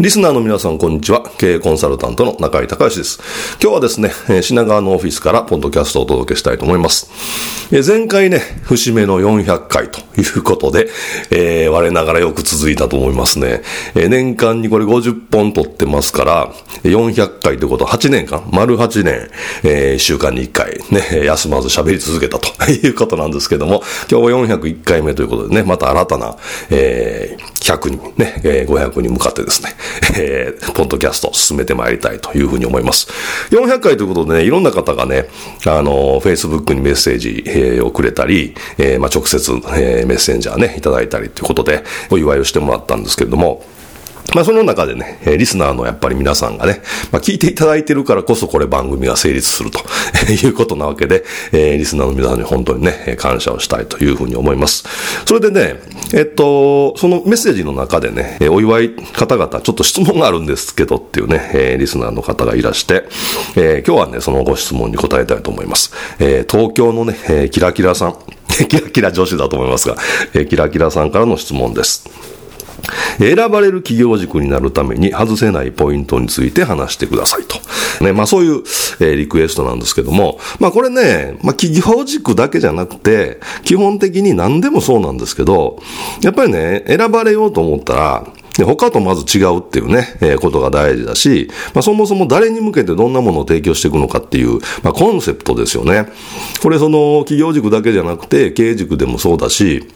リスナーの皆さん、こんにちは。経営コンサルタントの中井隆義です。今日はですね、品川のオフィスからポッドキャストをお届けしたいと思います。前回ね、節目の400回ということで、えー、我ながらよく続いたと思いますね。年間にこれ50本撮ってますから、400回ということは8年間、丸8年、えー、週間に1回ね、休まず喋り続けたということなんですけども、今日は401回目ということでね、また新たな、えー、100人ね、500に向かってですね、えー、ポッドキャスト進めてまいりたいというふうに思います。400回ということでね、いろんな方がね、あの、Facebook にメッセージ、えー、をくれたり、えー、まあ、直接、えー、メッセンジャーね、いただいたりということで、お祝いをしてもらったんですけれども、まあその中でね、リスナーのやっぱり皆さんがね、まあ聞いていただいてるからこそこれ番組が成立すると いうことなわけで、えー、リスナーの皆さんに本当にね、感謝をしたいというふうに思います。それでね、えっと、そのメッセージの中でね、お祝い方々、ちょっと質問があるんですけどっていうね、えー、リスナーの方がいらして、えー、今日はね、そのご質問に答えたいと思います。えー、東京のね、えー、キラキラさん、キラキラ女子だと思いますが、えー、キラキラさんからの質問です。選ばれる企業軸になるために外せないポイントについて話してくださいと。ね、まあそういう、えー、リクエストなんですけども、まあこれね、まあ企業軸だけじゃなくて、基本的に何でもそうなんですけど、やっぱりね、選ばれようと思ったら、で他とまず違うっていうね、えー、ことが大事だし、まあ、そもそも誰に向けてどんなものを提供していくのかっていう、まあ、コンセプトですよね。これその企業軸だけじゃなくて、経営軸でもそうだし、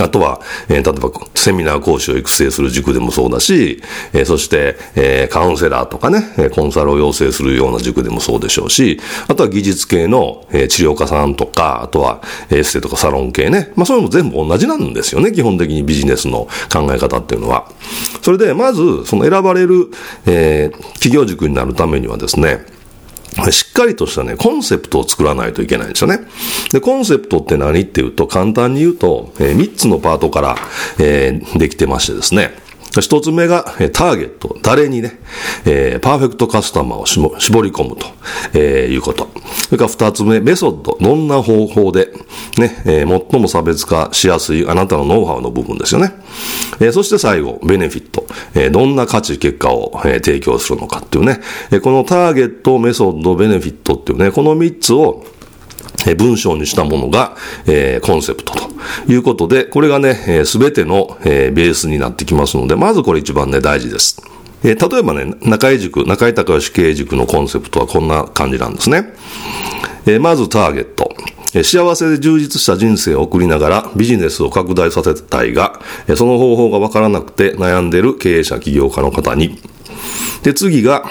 あとは、えー、例えば、セミナー講師を育成する塾でもそうだし、えー、そして、えー、カウンセラーとかね、コンサルを養成するような塾でもそうでしょうし、あとは技術系の、えー、治療家さんとか、あとは、エステとかサロン系ね。まあ、そういうのも全部同じなんですよね、基本的にビジネスの考え方っていうのは。それで、まず、その選ばれる、えー、企業塾になるためにはですね、しっかりとしたね、コンセプトを作らないといけないんですよね。で、コンセプトって何っていうと、簡単に言うと、えー、3つのパートから、えー、できてましてですね。一つ目が、ターゲット、誰にね、えー、パーフェクトカスタマーを絞り込むと、えー、いうこと。それから二つ目、メソッド、どんな方法で、ね、えー、最も差別化しやすいあなたのノウハウの部分ですよね。えー、そして最後、ベネフィット、えー、どんな価値、結果を、えー、提供するのかっていうね、えー、このターゲット、メソッド、ベネフィットっていうね、この三つを、え文章にしたものが、えー、コンセプトということで、これがね、す、べ、ての、えー、ベースになってきますので、まずこれ一番ね、大事です。えー、例えばね、中井塾、中井隆義経営塾のコンセプトはこんな感じなんですね。え、まずターゲット。幸せで充実した人生を送りながらビジネスを拡大させたいが、その方法がわからなくて悩んでいる経営者起業家の方に。で、次が、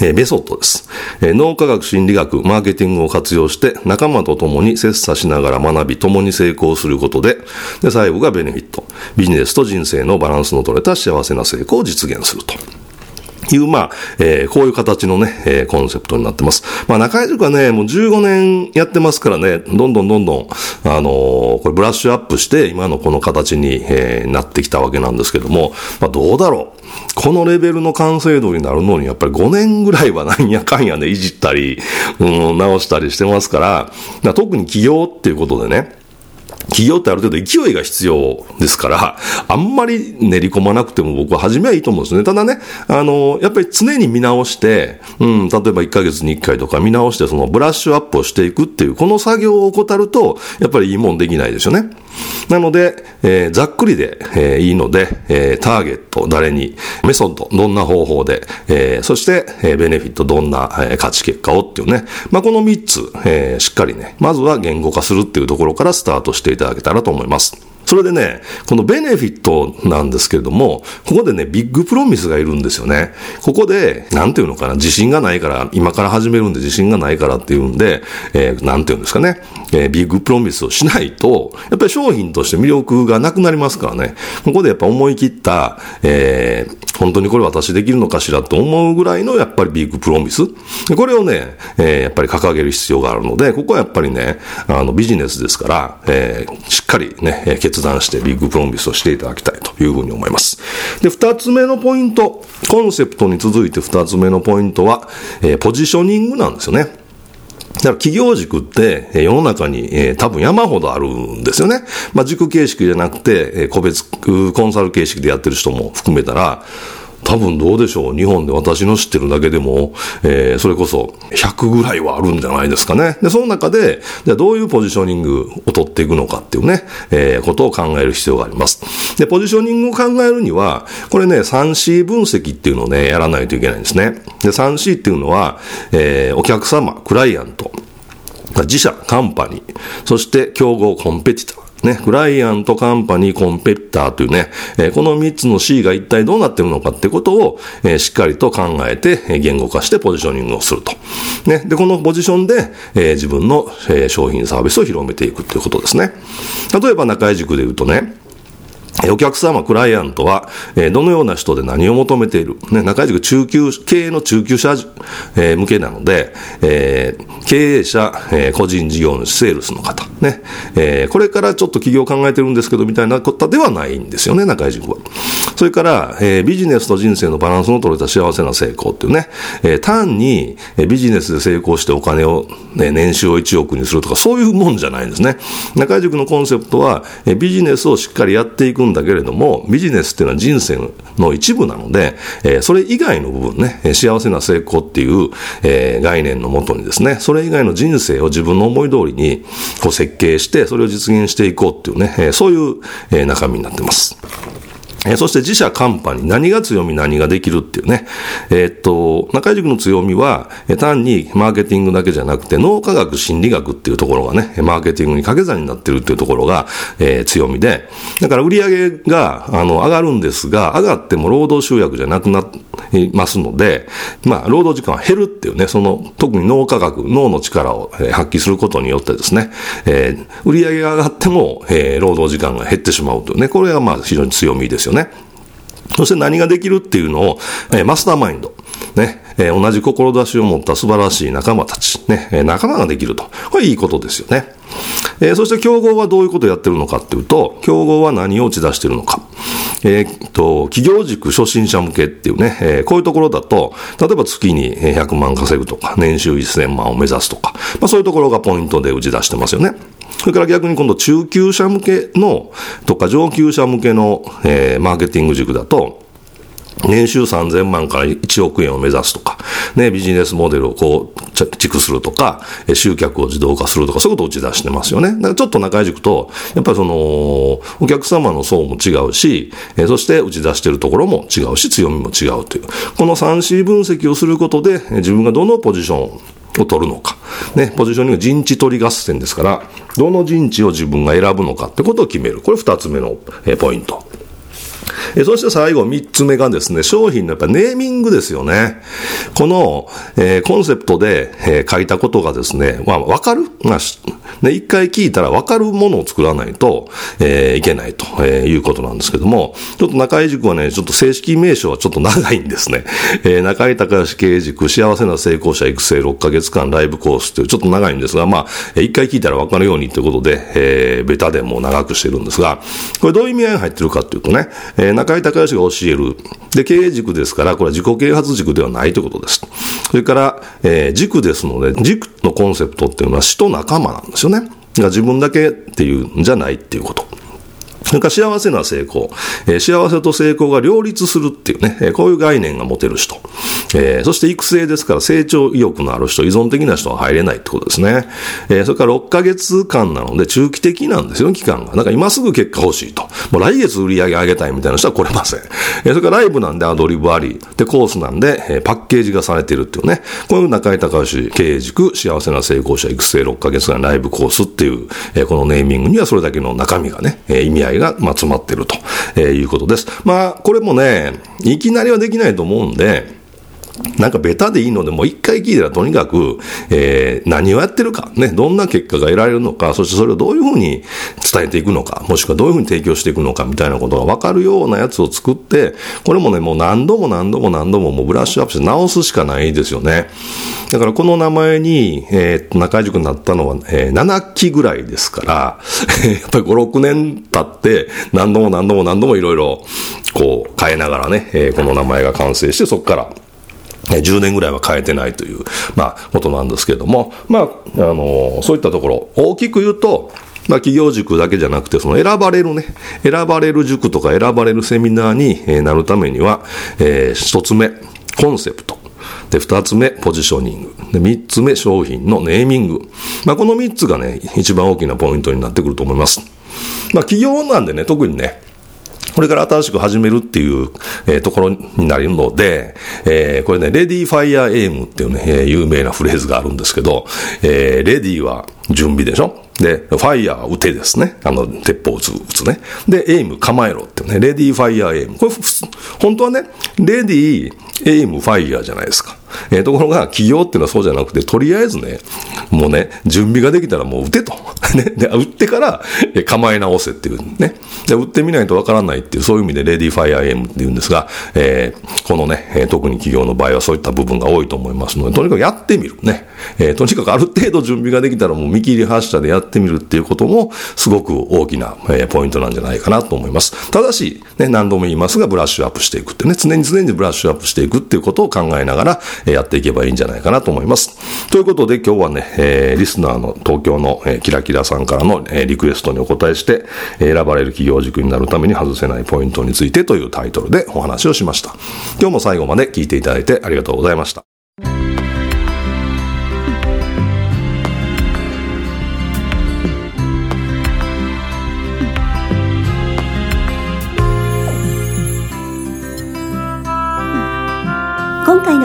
えメソッドです、え脳科学、心理学、マーケティングを活用して仲間と共に切磋しながら学び、共に成功することで、で、最後がベネフィット。ビジネスと人生のバランスの取れた幸せな成功を実現すると。いう、まあ、えー、こういう形のね、えー、コンセプトになってます。まあ、中井塾はね、もう15年やってますからね、どんどんどんどん、あのー、これブラッシュアップして、今のこの形に、えー、なってきたわけなんですけども、まあ、どうだろう。このレベルの完成度になるのに、やっぱり5年ぐらいはなんやかんやね、いじったり、うん、直したりしてますから、から特に起業っていうことでね、企業ってある程度勢いが必要ですから、あんまり練り込まなくても僕は初めはいいと思うんですね。ただね、あの、やっぱり常に見直して、うん、例えば1ヶ月に1回とか見直して、そのブラッシュアップをしていくっていう、この作業を怠ると、やっぱりいいもんできないですよね。なので、えー、ざっくりで、えー、いいので、えー、ターゲット、誰に、メソッド、どんな方法で、えー、そして、えー、ベネフィット、どんな、えー、価値結果をっていうね、まあ、この3つ、えー、しっかりね、まずは言語化するっていうところからスタートしていただけたらと思います。それでね、このベネフィットなんですけれども、ここでね、ビッグプロミスがいるんですよね。ここで、なんていうのかな、自信がないから、今から始めるんで自信がないからっていうんで、えー、なんていうんですかね、えー、ビッグプロミスをしないと、やっぱり商品として魅力がなくなりますからね。ここでやっぱ思い切った、えー、本当にこれ私できるのかしらと思うぐらいのやっぱりビッグプロミス。これをね、えー、やっぱり掲げる必要があるので、ここはやっぱりね、あのビジネスですから、えー、しっかりね、決断してビッグプロミスをしていただきたいというふうに思います。で、二つ目のポイント、コンセプトに続いて二つ目のポイントは、えー、ポジショニングなんですよね。だから企業軸って世の中に、えー、多分山ほどあるんですよね。まあ軸形式じゃなくて、えー、個別コンサル形式でやってる人も含めたら、多分どうでしょう。日本で私の知ってるだけでも、えー、それこそ100ぐらいはあるんじゃないですかね。で、その中で、じゃあどういうポジショニングを取っていくのかっていうね、えー、ことを考える必要があります。で、ポジショニングを考えるには、これね、3C 分析っていうのをね、やらないといけないんですね。で、3C っていうのは、えー、お客様、クライアント、自社、カンパニー、そして競合、コンペティター。ね、クライアント、カンパニー、コンペッターというね、え、この3つの C が一体どうなってるのかってことを、え、しっかりと考えて、え、言語化してポジショニングをすると。ね、で、このポジションで、え、自分の、え、商品サービスを広めていくっていうことですね。例えば中井塾で言うとね、お客様、クライアントは、えどのような人で何を求めている？ね、中井塾中級、経営の中級者、え向けなので、え、経営者、え、個人事業主、セールスの方、ね、え、これからちょっと企業考えてるんですけど、みたいなことではないんですよね、中井塾は。それから、えー、ビジネスと人生のバランスの取れた幸せな成功っていうね、えー、単に、えビジネスで成功してお金を、ね、年収を1億にするとか、そういうもんじゃないんですね。中井塾のコンセプトは、えビジネスをしっかりやっていくんだけれども、ビジネスっていうのは人生の一部なので、えー、それ以外の部分ね、幸せな成功っていう、えー、概念のもとにですね、それ以外の人生を自分の思い通りにこう設計して、それを実現していこうっていうね、えー、そういう、えー、中身になってます。えそして自社カンパニー、何が強み、何ができるっていうね。え、っと、中井塾の強みは、え単にマーケティングだけじゃなくて、脳科学、心理学っていうところがね、マーケティングに掛け算になってるっていうところが、えー、強みで、だから売り上げが、あの、上がるんですが、上がっても労働集約じゃなくなりますので、まあ、労働時間は減るっていうね、その、特に脳科学、脳の力を発揮することによってですね、えー、売り上げが上がっても、え、労働時間が減ってしまうというね、これがまあ非常に強みですよね。ね。そして何ができるっていうのを、えー、マスターマインド。ね。えー、同じ志を持った素晴らしい仲間たち。ね。えー、仲間ができると。これいいことですよね。えー、そして競合はどういうことをやってるのかっていうと、競合は何を打ち出してるのか。えー、っと、企業軸初心者向けっていうね、えー、こういうところだと、例えば月に100万稼ぐとか、年収1000万を目指すとか、まあそういうところがポイントで打ち出してますよね。それから逆に今度中級者向けの、とか上級者向けの、えー、マーケティング塾だと、年収3000万から1億円を目指すとか、ね、ビジネスモデルをこう、築するとか、集客を自動化するとか、そういうことを打ち出してますよね。だからちょっと中井塾と、やっぱりその、お客様の層も違うし、そして打ち出してるところも違うし、強みも違うという。この 3C 分析をすることで、自分がどのポジションを取るのか。ね、ポジショニング陣地取り合戦ですから、どの陣地を自分が選ぶのかってことを決める。これ二つ目のポイント。えそして最後、三つ目がですね、商品のやっぱネーミングですよね。この、えー、コンセプトで、えー、書いたことがですね、まあ、わかる？まあ、ね、一回聞いたらわかるものを作らないと、えー、いけないと、え、いうことなんですけども、ちょっと中井塾はね、ちょっと正式名称はちょっと長いんですね。え、中井隆義経営塾、幸せな成功者育成6ヶ月間ライブコースという、ちょっと長いんですが、まあ、一回聞いたらわかるようにということで、え、ベタでも長くしてるんですが、これどういう意味合いが入ってるかっていうとね、え、中井隆義が教える。で、経営塾ですから、これは自己啓発塾ではないということです。それから、えー、塾ですので、軸のコンセプトっていうのは死と仲間なんですよね。が自分だけっていうんじゃないっていうこと。それから幸せな成功、えー、幸せと成功が両立するっていうね、えー、こういう概念が持てる人。えー、そして育成ですから成長意欲のある人、依存的な人は入れないってことですね。えー、それから6ヶ月間なので中期的なんですよ、期間が。なんか今すぐ結果欲しいと。もう来月売り上げ上げたいみたいな人は来れません。えー、それからライブなんでアドリブあり、で、コースなんで、えー、パッケージがされてるっていうね。こういう中井隆経営塾、幸せな成功者育成6ヶ月間ライブコースっていう、えー、このネーミングにはそれだけの中身がね、えー、意味合いが、ま、詰まってると、え、いうことです。まあ、これもね、いきなりはできないと思うんで、なんかベタでいいので、もう一回聞いたらとにかく、えー、何をやってるか、ね、どんな結果が得られるのか、そしてそれをどういうふうに伝えていくのか、もしくはどういうふうに提供していくのかみたいなことが分かるようなやつを作って、これもね、もう何度も何度も何度ももうブラッシュアップして直すしかないですよね。だからこの名前に、えー、中井塾になったのは、えー、7期ぐらいですから、やっぱり5、6年経って、何度も何度も何度もいろいろ、こう、変えながらね、えー、この名前が完成して、そこから、10年ぐらいは変えてないという、まあ、ことなんですけれども、まあ、あの、そういったところ、大きく言うと、まあ、企業塾だけじゃなくて、その選ばれるね、選ばれる塾とか選ばれるセミナーになるためには、えー、一つ目、コンセプト。で、二つ目、ポジショニング。で、三つ目、商品のネーミング。まあ、この三つがね、一番大きなポイントになってくると思います。まあ、企業なんでね、特にね、これから新しく始めるっていう、えー、ところになるので、えー、これね、レディーファイアエイムっていうね、えー、有名なフレーズがあるんですけど、えー、レディーは準備でしょ？で、ファイヤー撃てですね。あの、鉄砲撃つ、撃つね。で、 aim 構えろってね。 Ready fire aim。これ、本当はね、 ready、aim、fire じゃないですか。えー、ところが、企業っていうのはそうじゃなくて、とりあえずね、もうね、準備ができたらもう撃てと。ね。で、撃ってから、え構え直せっていうね。で、撃ってみないとわからないっていう、そういう意味で ready fire aim って言うんですが、えー、このね、え特に企業の場合はそういった部分が多いと思いますので、とにかくやってみる。ね。えー、とにかくある程度準備ができたらもう見切り発車でやってみるっていうことも、すごく大きな、えー、ポイントなんじゃないかなと思います。ただし、ね、何度も言いますが、ブラッシュアップしていくってね、常に常にブラッシュアップしていくっていうことを考えながら、やっていけばいいんじゃないかなと思います。ということで今日はね、えー、リスナーの東京の、えー、キラキラさんからの、えー、リクエストにお答えして、選ばれる企業軸になるために外せないポイントについてというタイトルでお話をしました。今日も最後まで聞いていただいてありがとうございました。